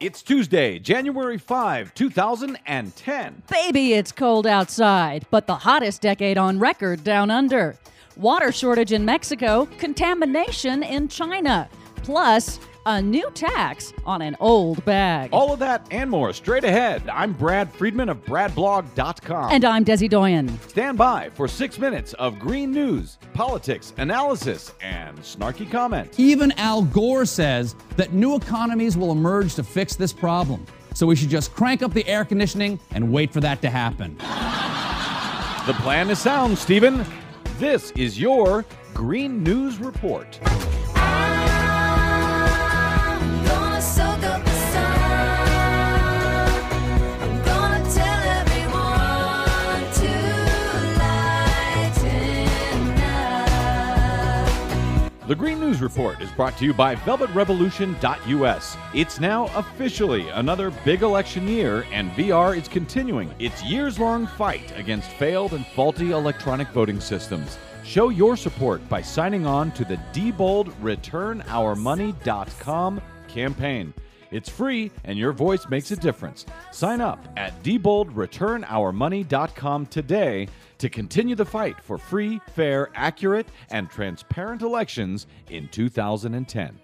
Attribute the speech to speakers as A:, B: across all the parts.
A: It's Tuesday, January 5, 2010.
B: Baby, it's cold outside, but the hottest decade on record down under. Water shortage in Mexico, contamination in China. Plus, a new tax on an old bag.
A: All of that and more straight ahead. I'm Brad Friedman of BradBlog.com.
B: And I'm Desi Doyen.
A: Stand by for six minutes of green news, politics, analysis, and snarky comment.
C: Even Al Gore says that new economies will emerge to fix this problem. So we should just crank up the air conditioning and wait for that to happen.
A: The plan is sound, Stephen. This is your Green News Report.
D: The
A: Green News Report is brought to you by VelvetRevolution.us. It's now officially another big election year, and VR is continuing its years long fight against failed and faulty electronic voting systems. Show your support by signing on to the Diebold ReturnOurMoney.com campaign. It's free and your voice makes a difference. Sign up at DieboldReturnOurMoney.com today to continue the fight for free, fair, accurate, and transparent elections in 2010.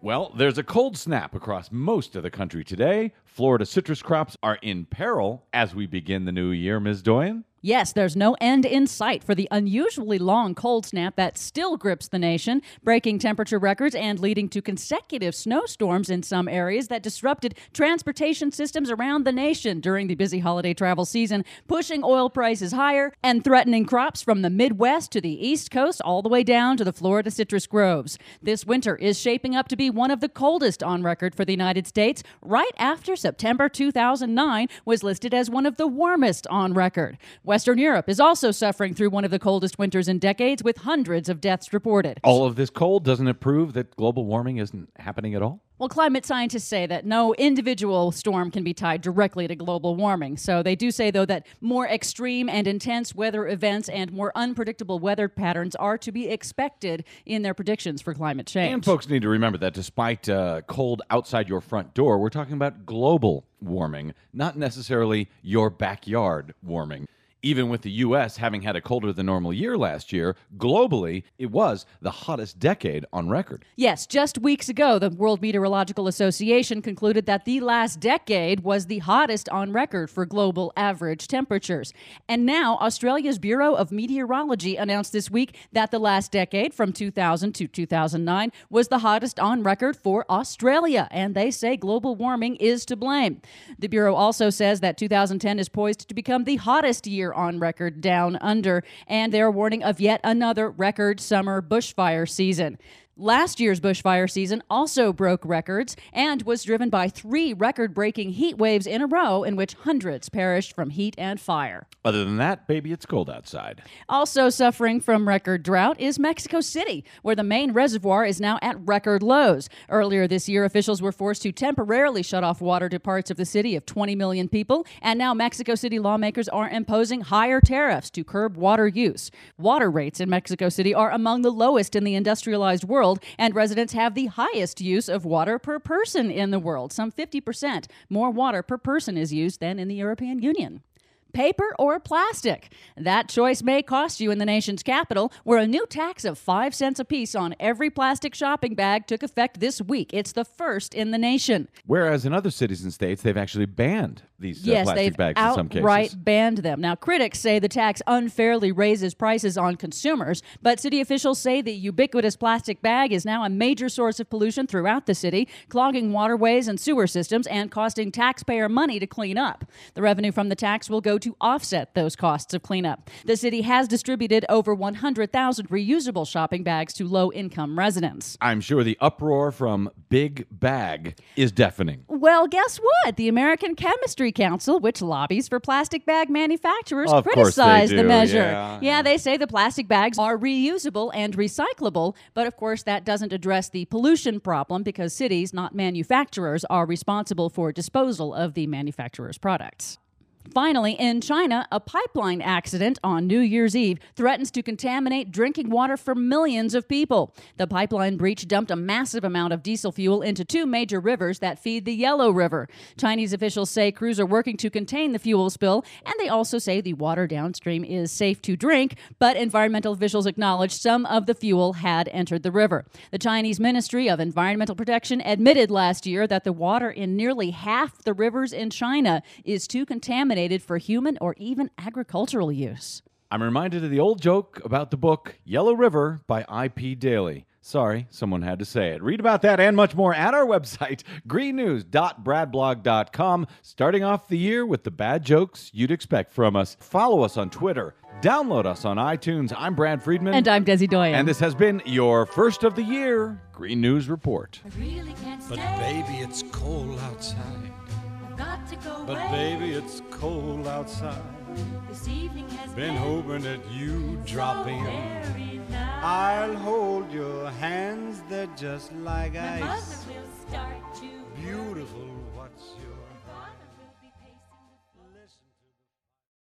A: Well, there's a cold snap across most of the country today. Florida citrus crops are in peril as we begin the new year, Ms. Doyen.
B: Yes, there's no end in sight for the unusually long cold snap that still grips the nation, breaking temperature records and leading to consecutive snowstorms in some areas that disrupted transportation systems around the nation during the busy holiday travel season, pushing oil prices higher and threatening crops from the Midwest to the East Coast all the way down to the Florida citrus groves. This winter is shaping up to be one of the coldest on record for the United States, right after September 2009 was listed as one of the warmest on record. Western Europe is also suffering through one of the coldest winters in decades, with hundreds of deaths reported.
A: All of this cold, doesn't it prove that global warming isn't happening at all?
B: Well, climate scientists say that no individual storm can be tied directly to global warming. So they do say, though, that more extreme and intense weather events and more unpredictable weather patterns are to be expected in their predictions for climate change.
A: And folks need to remember that despite uh, cold outside your front door, we're talking about global warming, not necessarily your backyard warming. Even with the U.S. having had a colder than normal year last year, globally, it was the hottest decade on record.
B: Yes, just weeks ago, the World Meteorological Association concluded that the last decade was the hottest on record for global average temperatures. And now, Australia's Bureau of Meteorology announced this week that the last decade, from 2000 to 2009, was the hottest on record for Australia. And they say global warming is to blame. The Bureau also says that 2010 is poised to become the hottest year on record down under, and they're warning of yet another record summer bushfire season. Last year's bushfire season also broke records and was driven by three record breaking heat waves in a row in which hundreds perished from heat and fire.
A: Other than that, baby, it's cold outside.
B: Also suffering from record drought is Mexico City, where the main reservoir is now at record lows. Earlier this year, officials were forced to temporarily shut off water to parts of the city of 20 million people, and now Mexico City lawmakers are imposing higher tariffs to curb water use. Water rates in Mexico City are among the lowest in the industrialized world, and residents have the highest use of water per person in the world. Some 50% more water per person is used than in the European Union paper or plastic. That choice may cost you in the nation's capital, where a new tax of 5 cents apiece on every plastic shopping bag took effect this week. It's the first in the nation.
A: Whereas in other cities and states, they've actually banned these uh,
B: yes,
A: plastic bags in some cases.
B: outright banned them. Now, critics say the tax unfairly raises prices on consumers, but city officials say the ubiquitous plastic bag is now a major source of pollution throughout the city, clogging waterways and sewer systems and costing taxpayer money to clean up. The revenue from the tax will go to offset those costs of cleanup. The city has distributed over 100,000 reusable shopping bags to low income residents.
A: I'm sure the uproar from Big Bag is deafening.
B: Well, guess what? The American Chemistry Council, which lobbies for plastic bag manufacturers,
A: Of
B: criticized the measure.
A: yeah, yeah.
B: they say the plastic bags are reusable and recyclable, but of course that doesn't address the pollution problem because cities, not manufacturers, are responsible for disposal of the manufacturer's products. Finally, in China, a pipeline accident on New Year's Eve threatens to contaminate drinking water for millions of people. The pipeline breach dumped a massive amount of diesel fuel into two major rivers that feed the Yellow River. Chinese officials say crews are working to contain the fuel spill, and they also say the water downstream is safe to drink, but environmental officials acknowledge some of the fuel had entered the river. The Chinese Ministry of Environmental Protection admitted last year that the water in nearly half the rivers in China is too contaminated for human or even agricultural use.
A: I'm reminded of the old joke about the book Yellow River by I.P. Daly. Sorry, someone had to say it. Read about that and much more at our website, greennews.bradblog.com, starting off the year with the bad jokes you'd expect from us. Follow us on Twitter, download us on iTunes. I'm Brad Friedman.
B: And I'm Desi Doyen.
A: And this has been your first of the year Green News Report.
D: I really can't
E: But baby, it's cold outside. But baby, it's cold outside.
D: This evening has
E: been, been hoping that you drop so
D: in. Nice.
E: I'll hold your hands, they're just like
D: My
E: ice.
D: Beautiful, what's your